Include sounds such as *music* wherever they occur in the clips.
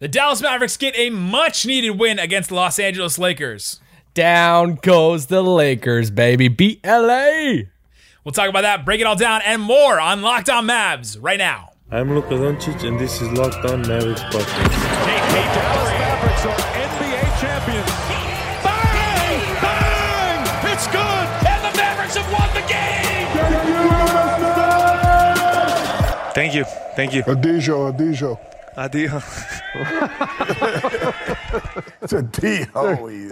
The Dallas Mavericks get a much needed win against the Los Angeles Lakers. Down goes the Lakers, baby. Beat LA. We'll talk about that, break it all down, and more on Locked On Mavs right now. I'm Luka Doncic, and this is Locked On Mavericks podcast. The Dallas Mavericks are NBA champions. Bang! Bang! It's good! And the Mavericks have won the game! Thank you. Thank you. Adijo, Adijo. Adio. It's a D. Holy.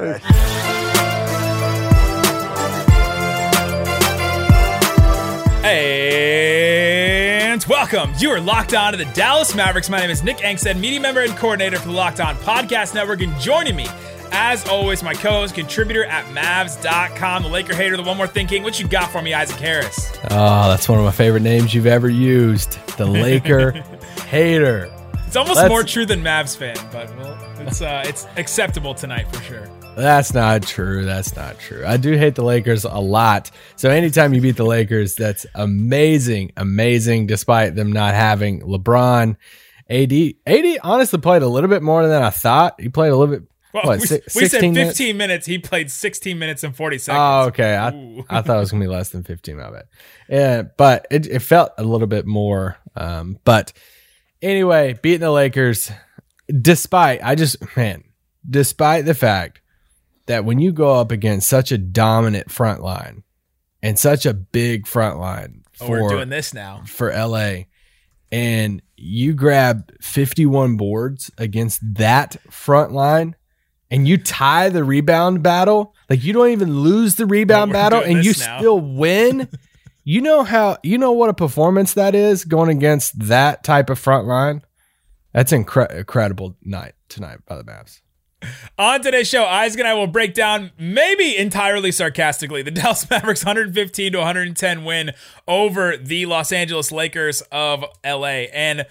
And welcome. You are locked on to the Dallas Mavericks. My name is Nick Angstadt, media member and coordinator for the Locked On Podcast Network. And joining me, as always, my co-host, contributor at Mavs.com, the Laker hater, the one more thinking. What you got for me, Isaac Harris? Oh, that's one of my favorite names you've ever used. The Laker *laughs* hater. It's almost Let's- more true than Mavs fan, but well, it's uh, it's acceptable tonight for sure. That's not true. That's not true. I do hate the Lakers a lot. So anytime you beat the Lakers, that's amazing, amazing, despite them not having LeBron. AD, AD honestly played a little bit more than I thought. He played a little bit. Well, what, we, we said 15 minutes? minutes. He played 16 minutes and 40 seconds. Oh, okay. I, I thought it was gonna be less than fifteen. I bet. Yeah, but it, it felt a little bit more. Um, but anyway, beating the Lakers, despite I just man, despite the fact that when you go up against such a dominant front line and such a big front line Oh, for we're doing this now. for LA, and you grab fifty one boards against that front line. And you tie the rebound battle, like you don't even lose the rebound battle, and you now. still win. *laughs* you know how you know what a performance that is going against that type of front line. That's incre- incredible night tonight by the Mavs. On today's show, Isaac and I will break down, maybe entirely sarcastically, the *laughs* Dallas Mavericks 115 to 110 win over the Los Angeles Lakers of LA. And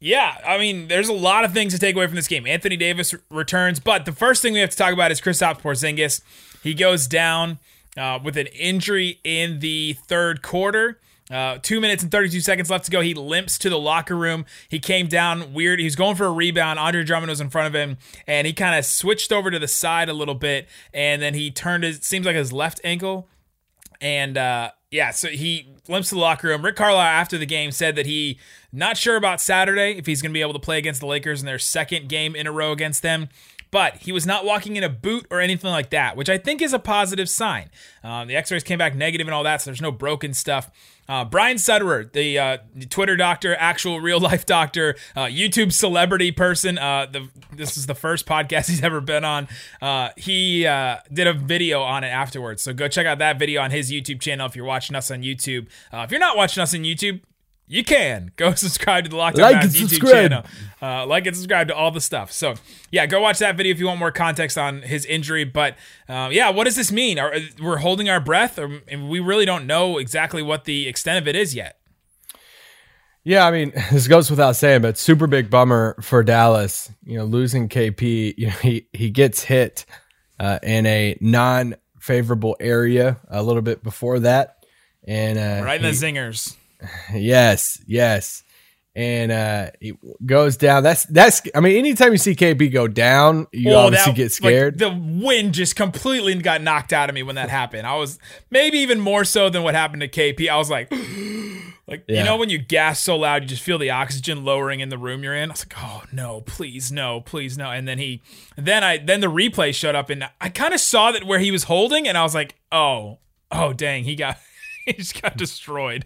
yeah, I mean, there's a lot of things to take away from this game. Anthony Davis returns, but the first thing we have to talk about is Kristaps Porzingis. He goes down uh, with an injury in the third quarter. Uh, two minutes and 32 seconds left to go. He limps to the locker room. He came down weird. He was going for a rebound. Andre Drummond was in front of him, and he kind of switched over to the side a little bit, and then he turned his, seems like his left ankle and uh, yeah, so he limps to the locker room. Rick Carlisle after the game said that he not sure about Saturday if he's going to be able to play against the Lakers in their second game in a row against them. But he was not walking in a boot or anything like that, which I think is a positive sign. Um, the X-rays came back negative and all that, so there's no broken stuff. Uh, Brian Sutterer, the uh, Twitter doctor, actual real life doctor, uh, YouTube celebrity person. Uh, the, this is the first podcast *laughs* he's ever been on. Uh, he uh, did a video on it afterwards. So go check out that video on his YouTube channel if you're watching us on YouTube. If you're not watching us on YouTube, you can go *laughs* subscribe to the Locked On Like Mavs YouTube subscribe. channel. Uh, like and subscribe to all the stuff. So yeah, go watch that video if you want more context on his injury. But uh, yeah, what does this mean? Are, we're holding our breath, or and we really don't know exactly what the extent of it is yet. Yeah, I mean, *laughs* this goes without saying, but super big bummer for Dallas. You know, losing KP. You know, *laughs* he he gets hit uh, in a non favorable area a little bit before that, and uh, Right in he- the zingers. Yes, yes. And uh he goes down. That's that's I mean, anytime you see KP go down, you Oh, obviously that- get like, scared. the wind just completely got knocked out of me when that happened. I was maybe even more so than what happened to KP. I was like, *gasps* like you know when you gas so loud, you just feel the oxygen lowering in the room you're in. I was like, oh no, please no, please no. And then he, then I, then the replay showed up, and I kind of saw that where he was holding, and I was like, oh, oh dang, he got, *laughs* he just got destroyed.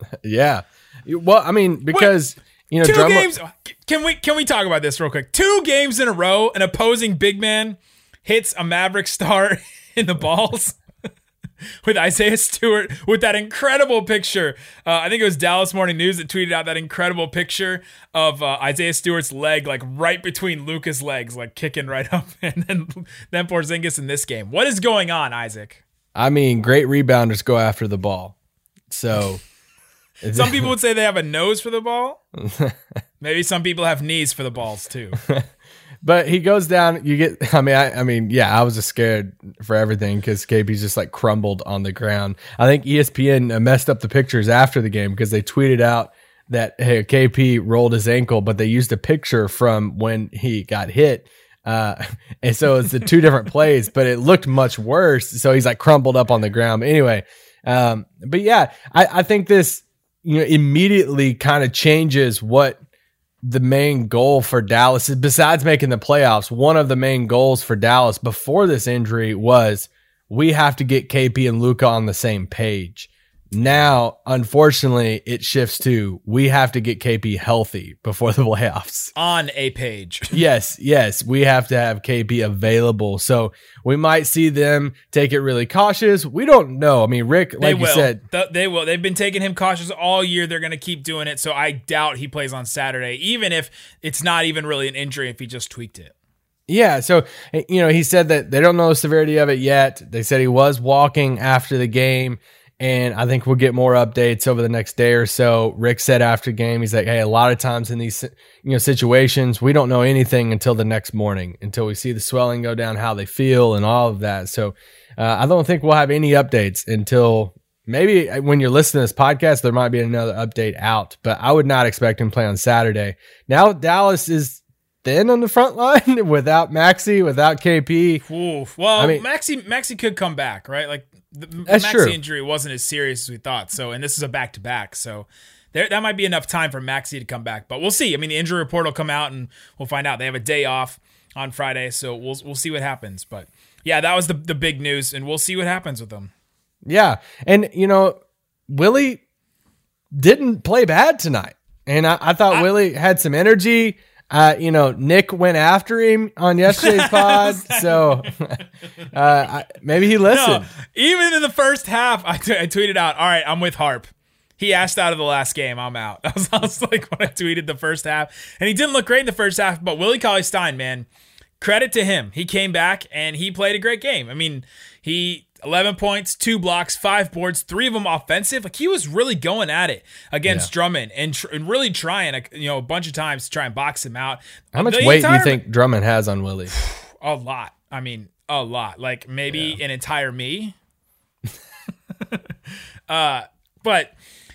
*laughs* yeah. Well, I mean, because you know, Two games. Can we can we talk about this real quick? Two games in a row, an opposing big man hits a Maverick star *laughs* in the balls *laughs* with Isaiah Stewart with that incredible picture. Uh, I think it was Dallas Morning News that tweeted out that incredible picture of uh, Isaiah Stewart's leg, like right between Luka's legs, like kicking right up, and then then Porzingis in this game. What is going on, Isaac? I mean, great rebounders go after the ball. So Some people would say they have a nose for the ball. *laughs* Maybe some people have knees for the balls too. *laughs* But he goes down. You get. I mean, I, I mean, yeah. I was just scared for everything because KP's just like crumbled on the ground. I think ESPN uh, messed up the pictures after the game because they tweeted out that hey, KP rolled his ankle, but they used a picture from when he got hit. Uh, *laughs* and so it's the two different plays, but it looked much worse. So he's like crumpled up on the ground. But anyway, um, but yeah, I, I think this you know immediately kind of changes what the main goal for Dallas is. Besides making the playoffs, one of the main goals for Dallas before this injury was we have to get KP and Luka on the same page. Now, unfortunately, it shifts to we have to get KP healthy before the *laughs* playoffs. On a page. *laughs* Yes, yes, we have to have KP available. So we might see them take it really cautious. We don't know. I mean, Rick, They like you will. said, Th- they will. They've been taking him cautious all year. They're going to keep doing it. So I doubt he plays on Saturday, even if it's not even really an injury if he just tweaked it. Yeah, so you know, he said that they don't know the severity of it yet. They said he was walking after the game, and I think we'll get more updates over the next day or so. Rick said after game, he's like, "Hey, a lot of times in these you know situations, we don't know anything until the next morning, until we see the swelling go down, how they feel, and all of that." So, uh, I don't think we'll have any updates until maybe when you're listening to this podcast, there might be another update out. But I would not expect him to play on Saturday. Now Dallas is thin on the front line *laughs* without Maxi, without KP. Oof. Well, I mean- Maxi Maxi could come back, right? Like the, Maxi true. injury wasn't as serious as we thought. So, and this is a back to back. So, there that might be enough time for Maxi to come back. But we'll see. I mean, the injury report will come out and we'll find out. They have a day off on Friday, so we'll we'll see what happens. But yeah, that was the the big news, and we'll see what happens with them. Yeah. And, you know, Willie didn't play bad tonight. And I, I thought Willie had some energy. Uh, you know, Nick went after him on yesterday's *laughs* pod. So *laughs* uh, I, maybe he listened. No, even in the first half, I, t- I tweeted out, "All right, I'm with Harp." He asked out of the last game. I'm out. *laughs* I was, I was like when I tweeted the first half, and he didn't look great in the first half. But Willie Cauley Stein, man, credit to him. He came back and he played a great game. I mean, he 11 points, two blocks, five boards, three of them offensive. Like he was really going at it against Drummond and, tr- and really trying, uh, you know, a bunch of times to try and box him out. How much The weight do you think Drummond has on Willie? *sighs* a lot. I mean, a lot. Like maybe an entire me. *laughs* uh, but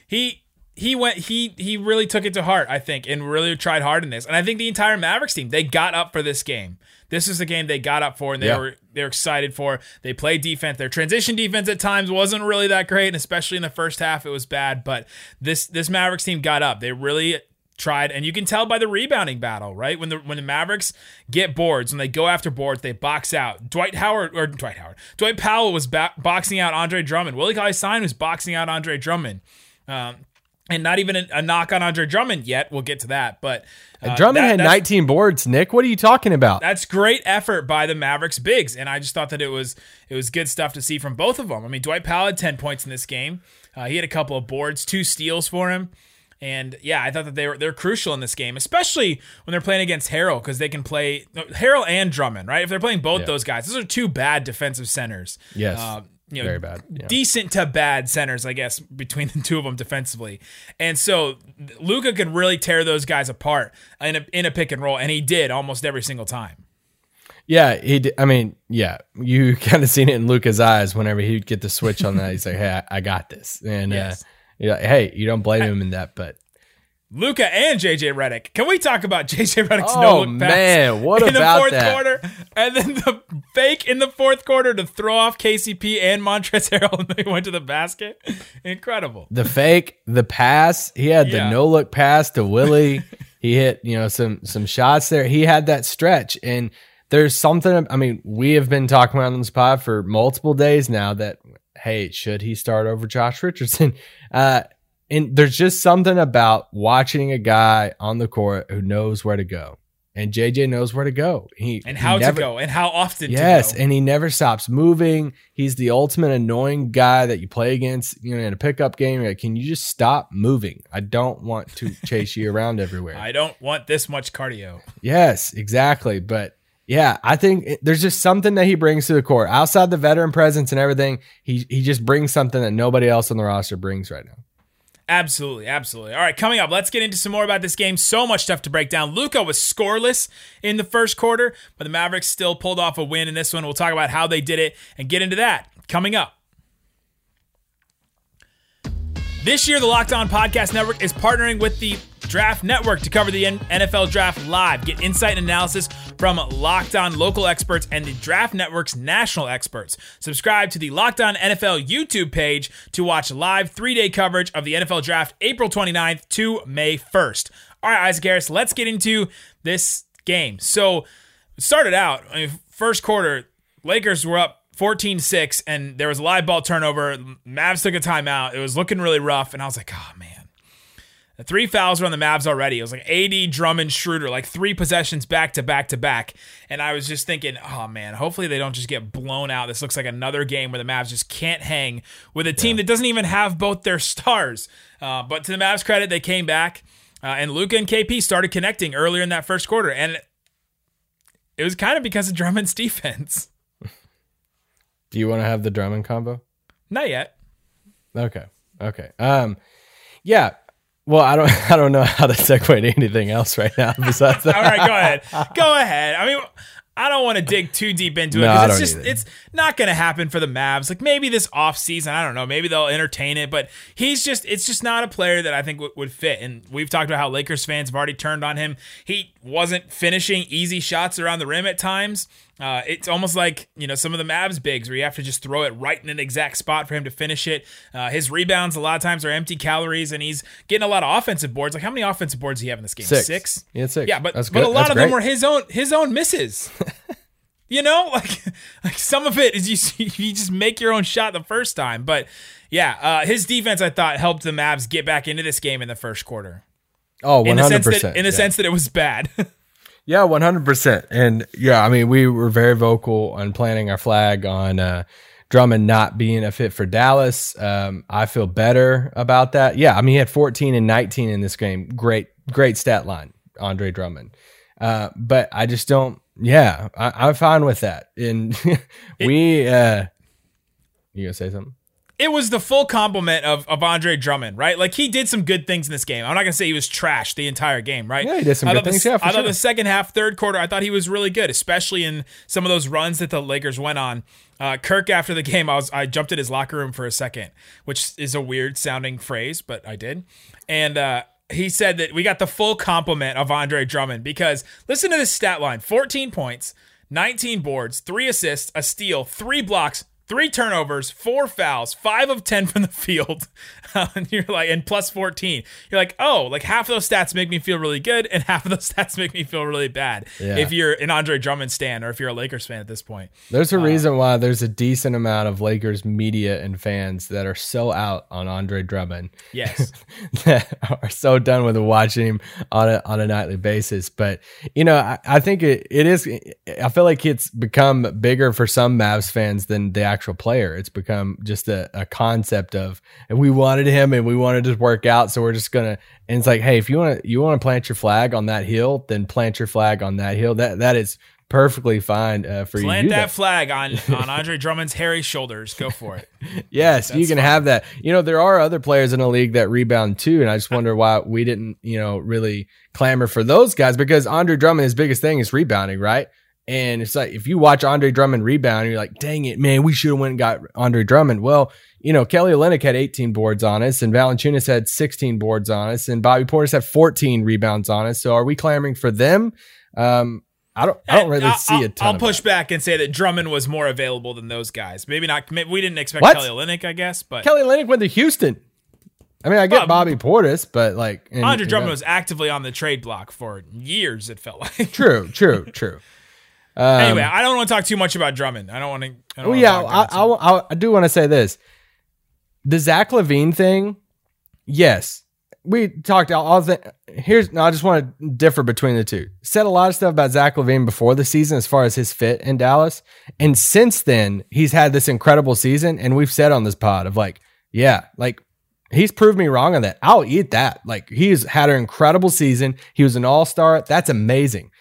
he he went he he really took it to heart, I think, and really tried hard in this. And I think the entire Mavericks team they got up for this game. This is the game they got up for, and they Yeah. were they're excited for. They played defense. Their transition defense at times wasn't really that great, and especially in the first half, it was bad. But this this Mavericks team got up. They really tried, and you can tell by the rebounding battle, right? When the when the Mavericks get boards, when they go after boards, they box out. Dwight Howard or Dwight Howard, Dwight Powell was ba- boxing out Andre Drummond. Willie Cauley Stein was boxing out Andre Drummond. Um, and not even a, a knock on Andre Drummond yet. We'll get to that, but uh, Drummond that- had 19 boards. Nick, what are you talking about? that's great effort by the Mavericks bigs, and I just thought that it was it was good stuff to see from both of them. I mean, Dwight Powell had ten points in this game. Uh, he had a couple of boards, two steals for him, and yeah, I thought that they were they're crucial in this game, especially when they're playing against Harrell because they can play Harrell and Drummond, right? If they're playing both Yeah. those guys, those are two bad defensive centers. Yes. Uh, you know, Very bad, yeah. decent to bad centers, I guess, between *laughs* the two of them defensively. And so Luka could really tear those guys apart in a, in a pick and roll, and he did almost every single time. Yeah, he. Did, I mean, yeah, you *laughs* kind of seen it in Luka's eyes whenever he'd get the switch on that. He's like, "Hey, I, I got this," and Yes. uh, you're "Hey, you don't blame him in that." But Luka and JJ Redick. Can we talk about *laughs* JJ Redick's Oh, no look pass man, what *laughs* in about the fourth that? quarter, and then the fake in the fourth quarter to throw off KCP and Montrezl Harrell, and they went to the basket. *laughs* Incredible. the fake, the pass, he had Yeah. the no look pass to Willie. he hit, you know, some some shots there. He had that stretch, and there's something. I mean, we have been talking about on this pod for multiple days now that hey, should he start over Josh Richardson? Uh, and there's just something about watching a guy on the court who knows where to go, and JJ knows where to go. He And he how never- to go, and how often Yes, to go. and he never stops moving. He's the ultimate annoying guy that you play against, you know, in a pickup game. You're like, can you just stop moving? I don't want to chase you around everywhere. *laughs* I don't want this much cardio. yes, exactly. But yeah, I think it, there's just something that he brings to the court outside the veteran presence and everything. He he just brings something that nobody else on the roster brings right now. Absolutely, absolutely. All right, coming up, let's get into some more about this game. So much stuff to break down. Luka was scoreless in the first quarter, but the Mavericks still pulled off a win in this one. We'll talk about how they did it and get into that coming up. This year, the Locked On Podcast Network is partnering with the Draft Network to cover the NFL Draft live. Get insight and analysis from Locked On local experts and the Draft Network's national experts. Subscribe to the Locked On NFL YouTube page to watch live three day coverage of the NFL Draft April 29th to May 1st. All right, Isaac Harris, let's get into this game. So, started out, I mean, first quarter, Lakers were up 14 6, and there was a live ball turnover. Mavs took a timeout. It was looking really rough, and I was like, oh, man. The three fouls were on the Mavs already. It was like AD, Drummond, Schroeder, like three possessions back to back to back. And I was just thinking, oh man, hopefully they don't just get blown out. This looks like another game where the Mavs just can't hang with a team that doesn't even have both their stars. Uh, but to the Mavs' credit, they came back, uh, and Luka and KP started connecting earlier in that first quarter. And it was kind of because of Drummond's *laughs* defense. Do you want to have the Drummond combo? Not yet. Okay. Okay. Um, yeah. Well, I don't. *laughs* I don't know how to segue to anything else right now *laughs* besides that. All right, go ahead. Go ahead. I mean, I don't want to dig too deep into it No, because it's just either. it's not going to happen for the Mavs. Like maybe this offseason, I don't know, maybe they'll entertain it, but he's just it's just not a player that I think w- would fit. And we've talked about how Lakers fans have already turned on him. He wasn't finishing easy shots around the rim at times. Uh, it's almost like you know some of the Mavs bigs where you have to just throw it right in an exact spot for him to finish it. Uh, his rebounds a lot of times are empty calories, and he's getting a lot of offensive boards. Like how many offensive boards do you have in this game? Six. Six. Yeah, six. Yeah, but That's but good. a lot That's of them were his own his own misses. *laughs* you know, *laughs* like like some of it is you *laughs* you just make your own shot the first time, but yeah, uh, his defense I thought helped the Mavs get back into this game in the first quarter. Oh, In one the hundred sense that in the sense that it was bad. *laughs* Yeah, one hundred percent. And yeah, I mean, we were very vocal on planting our flag on uh, Drummond not being a fit for Dallas. Um, I feel better about that. Yeah, I mean, he had fourteen and nineteen in this game. Great, great stat line, Andre Drummond. Uh, but I just don't. Yeah, I, I'm fine with that. And *laughs* we, uh, you gonna say something? It was the full complement of, of Andre Drummond, right? Like he did some good things in this game. I'm not gonna say he was trash the entire game, right? Yeah, he did some I good thought the- things, yeah, I thought the second half, third quarter, I thought he was really good, especially in some of those runs that the Lakers went on. Uh, Kirk after the game, I was I jumped at his locker room for a second, which is a weird sounding phrase, but I did, and. uh he said that we got the full complement of Andre Drummond because listen to this stat line 14 points, 19 boards, three assists, a steal, three blocks, three turnovers, four fouls, five of 10 from the field. *laughs* Uh, and you're like, and plus 14. You're like, oh, like half of those stats make me feel really good, and *laughs* half of those stats make me feel really bad. Yeah. If you're an Andre Drummond stan or if you're a Lakers fan at this point. There's a uh, reason why there's a decent amount of Lakers media and fans that are so out on Andre Drummond. Yes. *laughs* that are so done with watching him on a on a nightly basis. But you know, I, I think it, it is. I feel like it's become bigger for some Mavs fans than the actual player. It's become just a, a concept of, and we wanted him, and we wanted to work out, so we're just gonna. And it's like, hey, if you want to, you want to plant your flag on that hill, then plant your flag on that hill. That that is perfectly fine uh, for you. to Plant do that flag on, *laughs* on Andre Drummond's hairy shoulders. Go for it. *laughs* Yes, you can have that. You know, there are other players in the league that rebound too, and I just wonder why we didn't, you know, really clamor for those guys because Andre Drummond, his biggest thing is rebounding, right? And it's like if you watch Andre Drummond rebound, you're like, dang it, man, we should have went and got Andre Drummond. Well, you know, Kelly Olynyk had 18 boards on us, and Valanciunas had 16 boards on us, and Bobby Portis had 14 rebounds on us. So are we clamoring for them? Um, I don't. I don't really I'll- see a ton. I'll push that. back and say that Drummond was more available than those guys. Maybe not. maybe we didn't expect What? Kelly Olynyk, I guess, but Kelly Olynyk went to Houston. I mean, I get Bob- Bobby Portis, but like and- Andre Drummond that- was actively on the trade block for years. It felt like. True, true, true. *laughs* Um, anyway, I don't want to talk too much about Drummond. I don't want to. I well, yeah, I, I, I, I do want to say this. The Zach LaVine thing, yes, we talked all, all the. Here's, no, I just want to differ between the two. Said a lot of stuff about Zach LaVine before the season as far as his fit in Dallas, and since then he's had this incredible season. And we've said on this pod of like, yeah, like he's proved me wrong on that. I'll eat that. Like he's had an incredible season. He was an all star. That's amazing.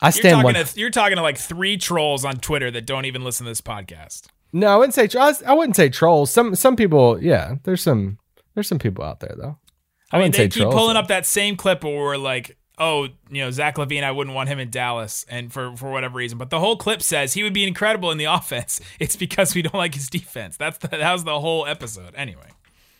I You're stand talking, one. to, you're talking to like three trolls on Twitter that don't even listen to this podcast. No, I wouldn't say I I wouldn't say trolls. Some some people, yeah. There's some there's some people out there though. I, I mean, wouldn't they say keep trolls. pulling though. up that same clip where we're like, oh, you know, Zach LaVine, I wouldn't want him in Dallas, and for for whatever reason. But the whole clip says he would be incredible in the *laughs* offense. It's because we don't like his defense. That's the, that was the whole episode. Anyway,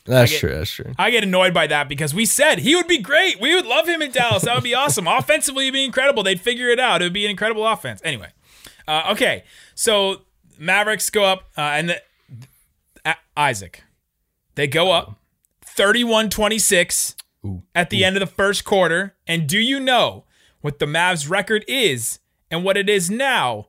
That's get- true. That's true. I get annoyed by that because we said he would be great. We would love him in Dallas. That would be awesome. *laughs* Offensively, it'd be incredible. They'd figure it out. It would be an incredible offense. Anyway, uh, okay. So Mavericks go up, uh, and the, A- Isaac, they go up 31 26 at the end of the first quarter. And do you know what the Mavs record is and what it is now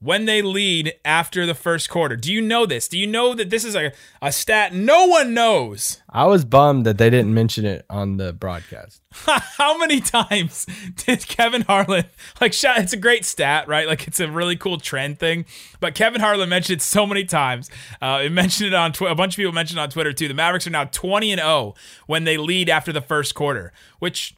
when they lead after the first quarter? Do you know this? Do you know that this is a, a stat no one knows? I was bummed that they didn't mention it on the broadcast. *laughs* How many times did Kevin Harlan like? shot- It's a great stat, right? Like it's a really cool trend thing. But Kevin Harlan mentioned it so many times. Uh, it mentioned it on Twitter. A bunch of people mentioned it on Twitter too. The Mavericks are now twenty and zero when they lead after the first quarter, which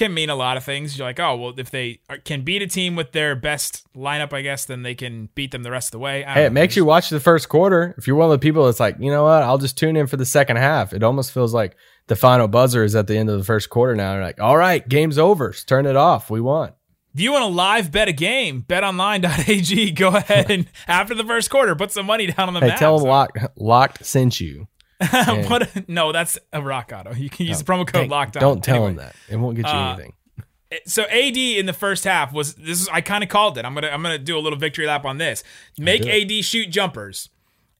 can mean a lot of things. You're like, oh well, if they are, can beat a team with their best lineup, I guess then they can beat them the rest of the way. Hey, it makes you watch the first quarter. If you're one of the people that's like, you know what, I'll just tune in for the second half. It almost feels like the final buzzer is at the end of the first quarter now. You're like, all right, game's over. Just turn it off. We won. If you want to live bet a game, betonline.ag. Go *laughs* ahead and after the first quarter, put some money down on the Hey, Mavs. tell them locked, locked sent you. *laughs* what? A, no, that's a rock auto. You can use the promo code locked on. Don't tell Anyway, them that. It won't get you Uh, anything. So AD in the first half was this is I kind of called it. I'm gonna I'm gonna do a little victory lap on this. Make AD shoot jumpers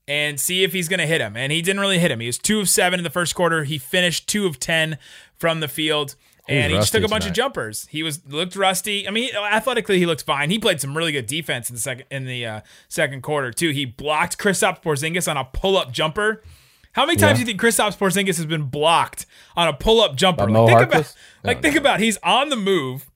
and see if he's gonna hit him. And he didn't really hit him. He was two of seven in the first quarter. He finished two of ten from the field. And he just took a bunch of jumpers. He was looked rusty. I mean, athletically he looked fine. He played some really good defense in the second in the uh, second quarter too. He blocked Kristaps Porzingis on a pull up jumper. How many times do you think Kristaps Porzingis has been blocked on a pull up jumper? Like, think about, like No, think about he's on the move.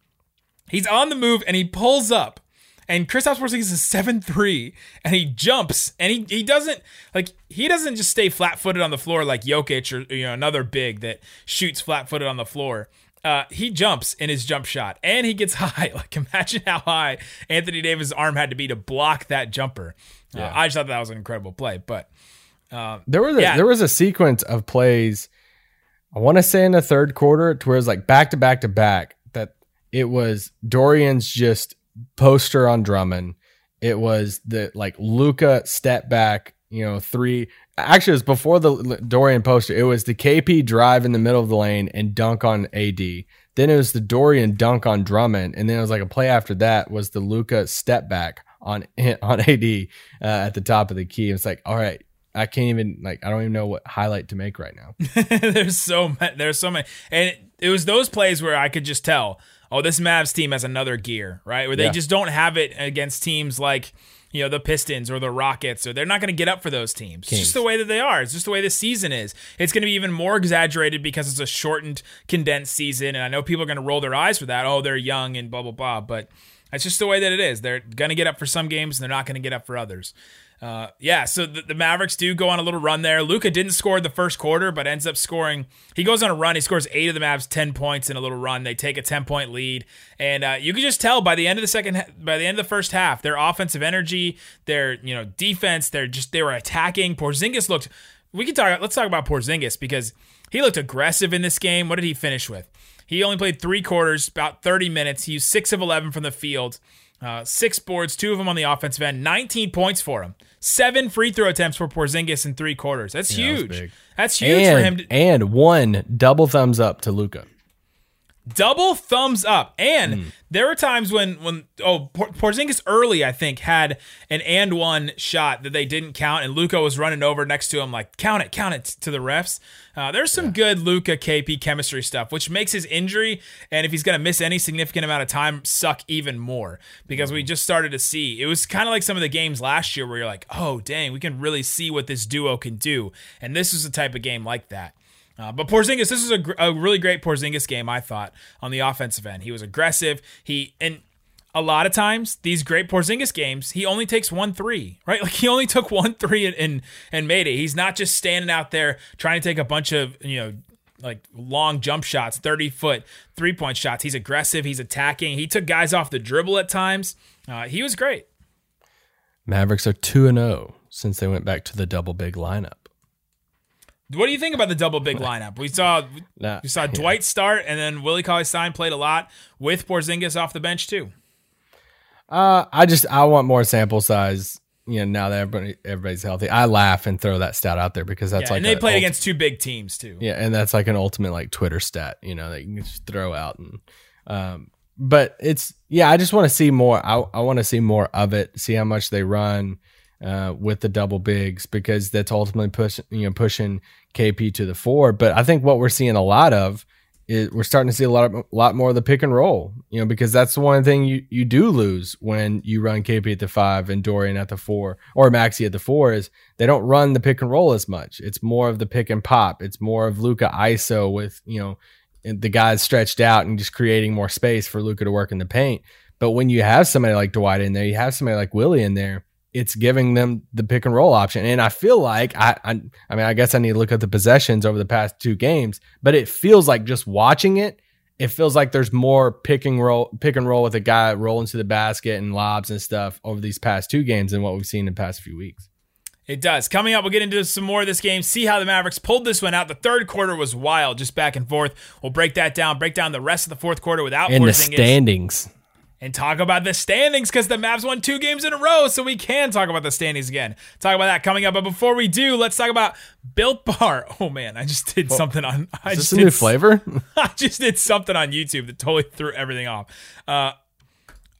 He's on the move and he pulls up. And Kristaps Porzingis is seven three, and he jumps, and he he doesn't like he doesn't just stay flat footed on the floor like Jokic or you know another big that shoots flat footed on the floor. Uh, he jumps in his jump shot, and he gets *laughs* high. Like imagine how high Anthony Davis' arm had to be to block that jumper. Uh, I just thought that was an incredible play, but There was a, yeah. there was a sequence of plays. I want to say in the third quarter to where it's like back to back to back that it was Dorian's just poster on Drummond. It was the like Luka step back, you know, three. Actually, it was before the Dorian poster. It was the KP drive in the middle of the lane and dunk on AD. Then it was the Dorian dunk on Drummond, and then it was like a play after that was the Luka step back on *laughs* on AD uh, at the top of the key. It's like, all right, I can't even like I don't even know what highlight to make right now. *laughs* there's so many, there's so many, and it, it was those plays where I could just tell, oh, this Mavs team has another gear, right? Where they Yeah. just don't have it against teams like you know the Pistons or the Rockets, or they're not going to get up for those teams. It's just the way that they are. It's just the way this season is. It's going to be even more exaggerated because it's a shortened, condensed season, and I know people are going to roll their eyes for that. Oh, they're young and blah blah blah, but that's just the way that it is. They're going to get up for some games, and they're not going to get up for others. Uh, yeah, so the, the Mavericks do go on a little run there. Luka didn't score the first quarter, but ends up scoring. He goes on a run. He scores eight of the Mavs, ten points in a little run. They take a ten point lead, and uh, you can just tell by the end of the second, by the end of the first half, their offensive energy, their you know defense, they're just they were attacking. Porzingis looked. We can talk. Let's talk about Porzingis because he looked aggressive in this game. What did he finish with? He only played three quarters, about 30 minutes. He used six of 11 from the field, uh, six boards, two of them on the offensive end, 19 points for him, seven free throw attempts for Porzingis in three quarters. That's that was huge. That's huge for him. To, and one double thumbs up to Luka. Double thumbs up. And Hmm. there were times when when oh Por- Porzingis early I think had an and one shot that they didn't count, and Luka was running over next to him like count it, count it to the refs. Uh, there's some good Luka KP chemistry stuff, which makes his injury and if he's gonna miss any significant amount of time suck even more because we just started to see it was kind of like some of the games last year where you're like oh dang we can really see what this duo can do, and this is the type of game like that. Uh, but Porzingis, this was a, gr- a really great Porzingis game, I thought, on the offensive end. He was aggressive. He and a lot of times these great Porzingis games, he only takes one three, right? *laughs* Like he only took one three and and, and made it. He's not just standing out there trying to take a bunch of you know like long jump shots, thirty foot three point shots. He's aggressive. He's attacking. He took guys off the dribble at times. Uh, he was great. Mavericks are 2 and 0 since they went back to the double big lineup. What do you think about the double big lineup? We saw Nah, we saw yeah. Dwight start, and then Willie Cauley Stein played a lot with Porzingis off the bench too. Uh, I just I want more sample size you know now that everybody everybody's healthy. I laugh and throw that stat out there because that's Yeah, like and they played ult- against two big teams too. yeah, and that's like an ultimate like Twitter stat, you know, that you can just throw out and um but it's yeah, I just want to see more. I I want to see more of it, see how much they run uh with the double bigs because that's ultimately pushing you know pushing KP to the four, but I think what we're seeing a lot of is we're starting to see a lot of, a lot more of the pick and roll, you know, because that's the one thing you you do lose when you run KP at the 5 and Dorian at the 4 or Maxi at the 4 is they don't run the pick and roll as much. It's more of the pick and pop. It's more of Luka ISO with, you know, the guys stretched out and just creating more space for Luka to work in the paint. But when you have somebody like Dwight in there, you have somebody like Willie in there, it's giving them the pick and roll option. And I feel like I, I, I mean, I guess I need to look at the possessions over the past two games, but it feels like just watching it, it feels like there's more pick and roll, pick and roll with a guy rolling to the basket and lobs and stuff over these past two games than what we've seen in the past few weeks. It does. Coming up, we'll get into some more of this game, see how the Mavericks pulled this one out. The third quarter was wild, just back and forth. We'll break that down, break down the rest of the fourth quarter without In the standings, and talk about the standings because the Mavs won two games in a row, so we can talk about the standings again. Talk about that coming up. But before we do, let's talk about Built Bar. *laughs* Oh man, I just did something on. I is just this a new flavor? *laughs* *laughs* I just did something on YouTube that totally threw everything off. Uh,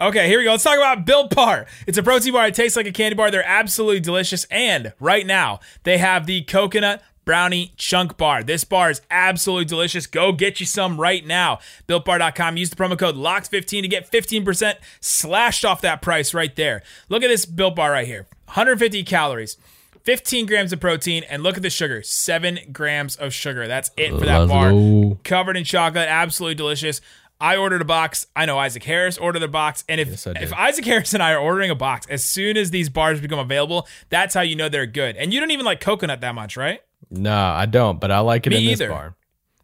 okay, here we go. Let's talk about Built Bar. It's a protein bar. It tastes like a candy bar. They're absolutely delicious. And right now, they have the coconut brownie chunk bar. This bar is absolutely delicious. Go get you some right now. BuiltBar.com. Use the promo code LOCKED15 to get 15% slashed off that price right there. Look at this Built Bar right here 150 calories. 15 grams of protein, and look at the sugar 7 grams of sugar. That's it for that bar covered in chocolate, absolutely delicious. I ordered a box. I know Isaac Harris ordered a box, and if Yes, if Isaac Harris and I are ordering a box, as soon as these bars become available, that's how you know they're good. And you don't even like coconut that much, right? No, I don't, but I like it Me in this either. bar.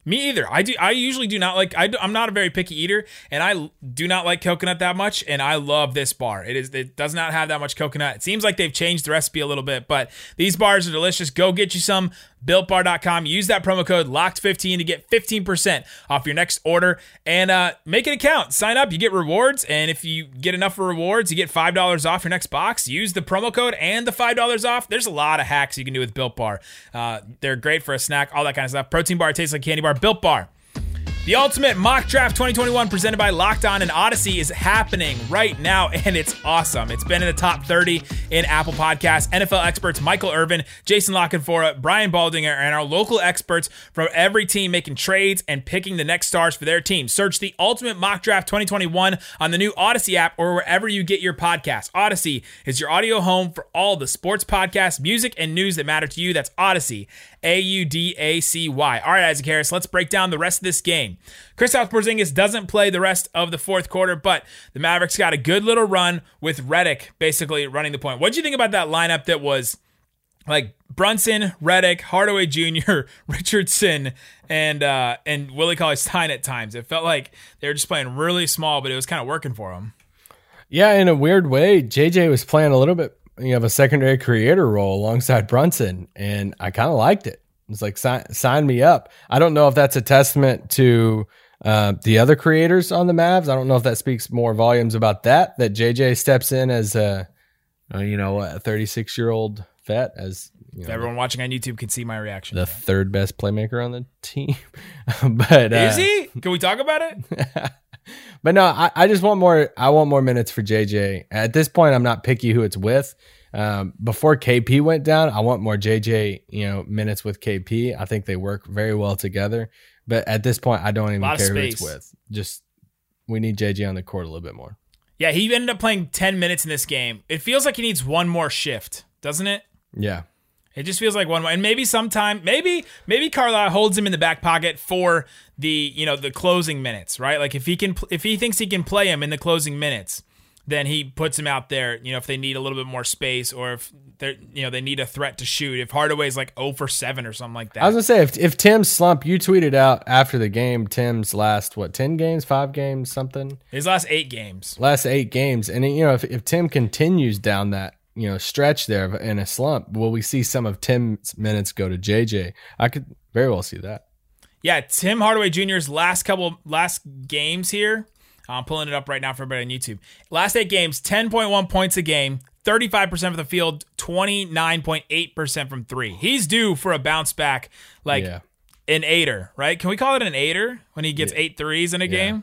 Me either. I do. I usually do not like. I, am not a very picky eater, and I do not like coconut that much. And I love this bar. It is. It does not have that much coconut. It seems like they've changed the recipe a little bit, but these bars are delicious. Go get you some. BuiltBar.com. Use that promo code Locked15 to get 15% off your next order, and uh, make an account. Sign up. You get rewards, and if you get enough rewards, you get five dollars off your next box. Use the promo code and the five dollars off. There's a lot of hacks you can do with Built Bar. Uh, they're great for a snack, all that kind of stuff. Protein bar tastes like candy bar. Built Bar. The Ultimate Mock Draft 2021 presented by Locked On and Audacy is happening right now, *laughs* and it's awesome. It's been in the top 30 in Apple Podcasts. NFL experts Michael Irvin, Jason La Canfora, Brian Baldinger, and our local experts from every team making trades and picking the next stars for their team. Search the Ultimate Mock Draft 2021 on the new Audacy app or wherever you get your podcasts. Audacy is your audio home for all the sports podcasts, music, and news that matter to you. That's Audacy. A U D A C Y. All right, Isaac Harris, let's break down the rest of this game. Kristaps Porzingis doesn't play the rest of the fourth quarter, but the Mavericks got a good little run with Redick basically running the point. What do you think about that lineup that was like Brunson, Redick, Hardaway Jr., *laughs* Richardson, and uh, and Willie Cauley Stein at times? It felt like they were just playing really small, but it was kind of working for them. Yeah, in a weird way, JJ was playing a little bit you have a secondary creator role alongside Brunson, and I kind of liked it. It's like sign, sign me up. I don't know if that's a testament to uh, the other creators on the Mavs. I don't know if that speaks more volumes about that. That JJ steps in as a uh, you know a 36 year old vet as you know, everyone watching on YouTube can see my reaction. the third best playmaker on the *laughs* team. *laughs* but uh, Is he? Can we talk about it? *laughs* But no, I, I just want more. I want more minutes for JJ. At this point, I'm not picky who it's with. Um, before KP went down, I want more JJ. You know, minutes with KP. I think they work very well together. But at this point, I don't even care who it's with. Just we need JJ on the court a little bit more. Yeah, he ended up playing 10 minutes in this game. It feels like he needs one more shift, doesn't it? Yeah, It just feels like one more. And maybe sometime, maybe, maybe Carlisle holds him in the back pocket for the, you know, the closing minutes, right? Like if he can, if he thinks he can play him in the closing minutes, then he puts him out there, you know, if they need a little bit more space or if they're, you know, they need a threat to shoot. If Hardaway's like 0 for 7 or something like that. I was gonna say if if Tim's slump, you tweeted out after the game, Tim's last what ten games, five games, something. His last eight games. last eight games. And you know, if, if Tim continues down that you know stretch there in a slump, will we see some of Tim's minutes go to JJ? I could very well see that. Yeah, Tim Hardaway Jr.'s last couple last games here. I'm pulling it up right now for everybody on YouTube. Last eight games, 10.1 points a game, 35% of the field, 29.8% from three. He's due for a bounce back, like yeah. an eighter, right? Can we call it an eighter when he gets eight threes in a game?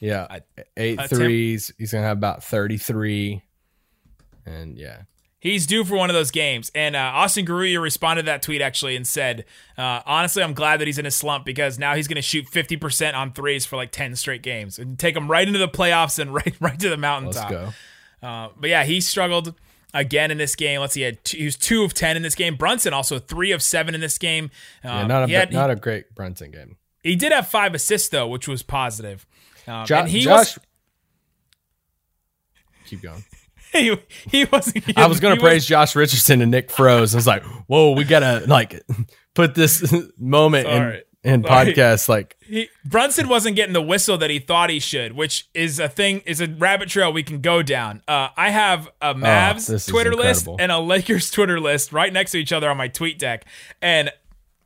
Yeah. Eight uh, Tim- He's to have about 33. And yeah. He's due for one of those games. And uh, Austin Garuya responded to that tweet actually and said, uh, honestly, I'm glad that he's in a slump because now he's going to shoot 50% on threes for like 10 straight games and take him right into the playoffs and *laughs* right, right to the Let's mountaintop. go. Uh, but yeah, he struggled again in this game. Let's see, he, had two, he was two of 10 in this game. Brunson also three of seven in this game. Yeah, Um, not a had- not a great Brunson game. he, did have five assists though, which was positive. Um, Jo- and he Josh, was keep going. *laughs* he, he wasn't. I was going to praise Josh Richardson and Nick Froze. I was like, whoa, we got to like put this *laughs* moment Sorry. in, in Sorry. podcast. Like, he, Brunson wasn't getting the whistle that he thought he should, which is a thing, is a rabbit trail we can go down. Uh, I have a Mavs Oh, Twitter list and a Lakers Twitter list right next to each other on my tweet deck, and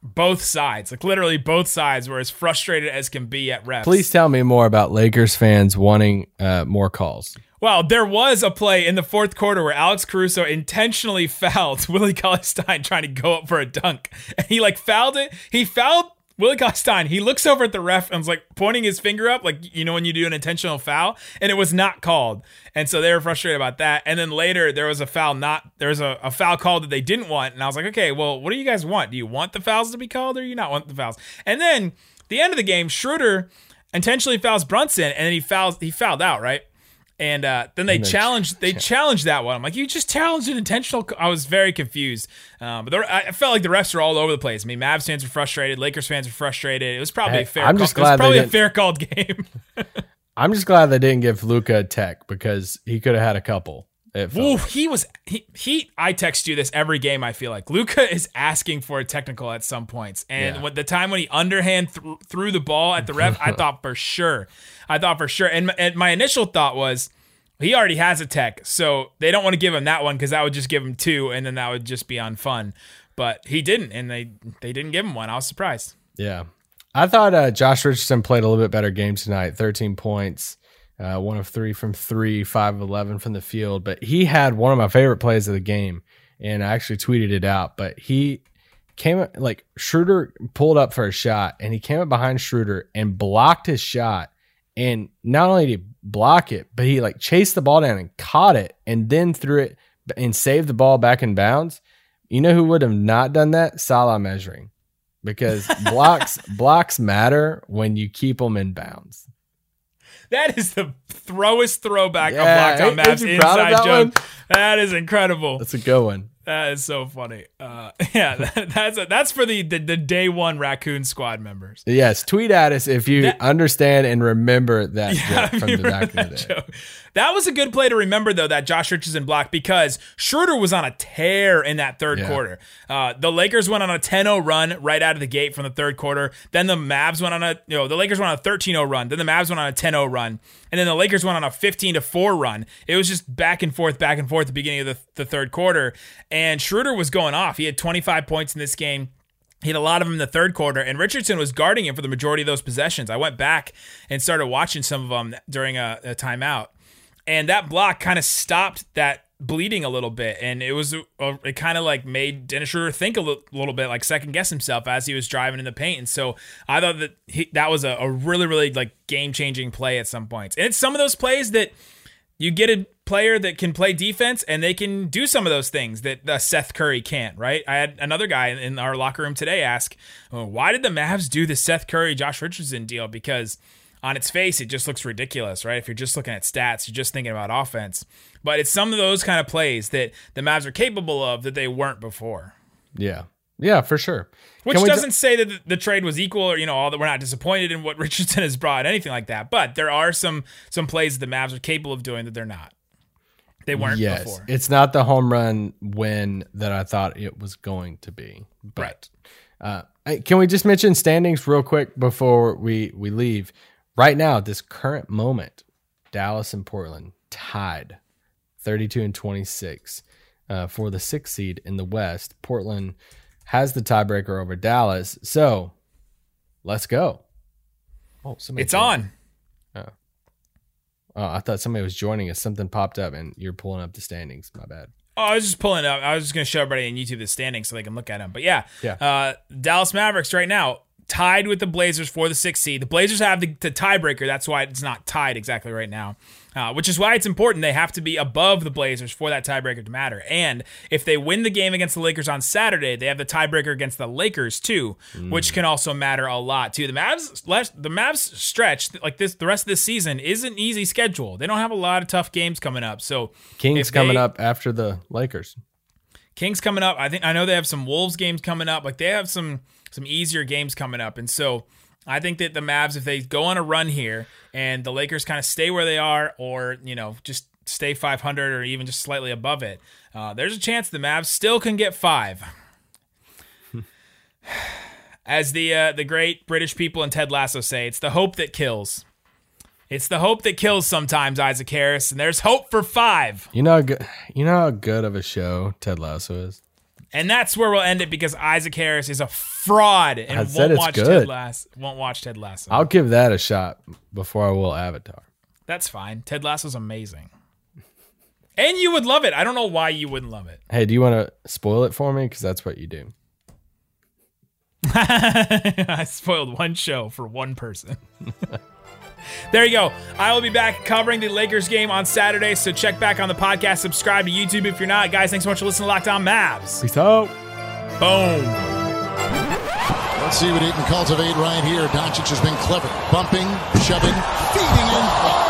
both sides, like literally both sides, were as frustrated as can be at refs. please tell me more about Lakers fans wanting uh, more calls. Well, there was a play in the fourth quarter where Alex Caruso intentionally *laughs* fouled Willie Cauley Stein trying to go up for a dunk. And he like fouled it. He fouled Willie Stein. He looks over at the ref and was like pointing his finger up, like you know when you do an intentional foul, and it was not called. And so they were frustrated about that. And then later there was a foul not there was a, a foul called that they didn't want. And I was like, okay, well, what do you guys want? Do you want the fouls to be called or you not want the fouls? And then the end of the game, Schroeder intentionally fouls Brunson, and then he fouls he fouled out, right? And uh, then they challenged. They challenged that one. I'm like, you just challenged an intentional. I was very confused. Um, but I felt like the refs were all over the place. I mean, Mavs fans were frustrated. Lakers fans were frustrated. It was probably Hey, a fair. I'm call- just it was glad probably a fair called *laughs* game. I'm just glad they didn't give Luka a tech because he could have had a couple. Ooh, like. he was he, he. I text you this every game. I feel like Luka *laughs* is asking for a technical at some points, and Yeah. when the time when he underhand th- threw the ball at the ref, I *laughs* thought for sure. I thought for sure, and my, and my initial thought was he already has a tech, so they don't want to give him that one because that would just give him two, and then that would just be unfun. But he didn't, and they they didn't give him one. I was surprised. Yeah. I thought uh, Josh Richardson played a little bit better game tonight 13 points, uh, one of three from three, five of 11 from the field. But he had one of my favorite plays of the game. And I actually tweeted it out. But he came up, like Schroeder pulled up for a shot and he came up behind Schroeder and blocked his shot. And not only did he block it, but he like chased the ball down and caught it and then threw it and saved the ball back in bounds. You know who would have not done that? Salah Mejri because *laughs* blocks blocks matter when you keep them in bounds. That is the throwest throwback Yeah, of Locked On ain't- ain't Mavs you proud of inside that joke. one? That is incredible. That's a good one. That is so funny. Uh, *laughs* yeah, *laughs* that, that's that's for the, the the day one raccoon squad members. Yes, tweet at us if you That- understand and remember that *laughs* Yeah, joke from the back of the day. joke. That was a good play to remember, though, that Josh Richardson block because Schroeder was on a tear in that third Yeah. quarter. Uh, the Lakers went on a 10-0 run right out of the gate from the third quarter. Then the Mavs went on a, you know, the Lakers went on a 13-0 run. Then the Mavs went on a 10-0 run. And then the Lakers went on a 15-4 run. It was just back and forth, back and forth at the beginning of the, the third quarter. And Schroeder was going off. He had 25 points in this game. He had a lot of them in the third quarter, and Richardson was guarding him for the majority of those possessions. I went back and started watching some of them during a, a timeout, and that block kind of stopped that bleeding a little bit, and it was a, it kind of like made Dennis Schroeder think a little bit, like second guess himself as he was driving in the paint. And so I thought that he, that was a, a really really like game changing play at some points, and it's some of those plays that you get a player that can play defense and they can do some of those things that uh, Seth Curry can't, right? I had another guy in- in our locker room today ask, oh, why did the Mavs do the Seth Curry, Josh Richardson deal? Because on its face, it just looks ridiculous, right? If you're just looking at stats, you're just thinking about offense. But it's some of those kind of plays that the Mavs are capable of that they weren't before. Yeah. Yeah, for sure. Which doesn't say that the, the trade was equal or you know all that we're not disappointed in what *laughs* Richardson has brought, anything like that. But there are some some plays that the Mavs are capable of doing that they're not. They weren't yes, before. it's not the home run win that I thought it was going to be. But, Right. Uh, can we just mention standings real quick before we we leave? Right now, at this current moment, Dallas and Portland tied, thirty-two and twenty-six, uh, for the sixth seed in the West. Portland has the tiebreaker over Dallas, so let's go. Oh, somebody It's joined. on. Oh, I thought somebody was joining us. Something popped up, and you're pulling up the standings. My bad. Oh, I was just pulling up. I was just going to show everybody on YouTube the standings so they can look at them. But yeah, Yeah. Uh, Dallas Mavericks right now tied with the Blazers for the sixth seed. The Blazers have the, the tiebreaker. That's why it's not tied exactly right now. Uh, which is why it's important. They have to be above the Blazers for that tiebreaker to matter. And if they win the game against the Lakers on Saturday, they have the tiebreaker against the Lakers too, which can also matter a lot too. The Mavs, the Mavs stretch like this, the rest of this season is an easy schedule. They don't have a lot of tough games coming up. So Kings coming they- up after the Lakers. Kings coming up. I think I know they have some Wolves games coming up. Like they have some some easier games coming up, and so I think that the Mavs, if they go on a run here, and the Lakers kind of stay where they are, or you know just stay 500 or even just slightly above it, uh, there's a chance the Mavs still can get five. *sighs* As the uh, the great British people and Ted Lasso say, it's the hope that kills. It's the hope that kills sometimes, Isaac Harris, and there's hope for five. You know, you know how good of a show Ted Lasso is. And that's where we'll end it because Isaac Harris is a fraud and I said won't it's watch good. Ted Lasso. Won't watch Ted Lasso. I'll give that a shot before I will Avatar. that's fine. Ted Lasso's amazing. And you would love it. I don't know why you wouldn't love it. *laughs* Hey, do you want to spoil it for me? Because that's what you do. I spoiled one show for one person. *laughs* there you go. I will be back covering the Lakers game on Saturday, so check back on the podcast. Subscribe to YouTube if you're not. Guys, thanks so much for listening to Locked On Mavs. Peace out. Boom. Let's see what he can cultivate right here. Doncic has been clever. Bumping, shoving, feeding him.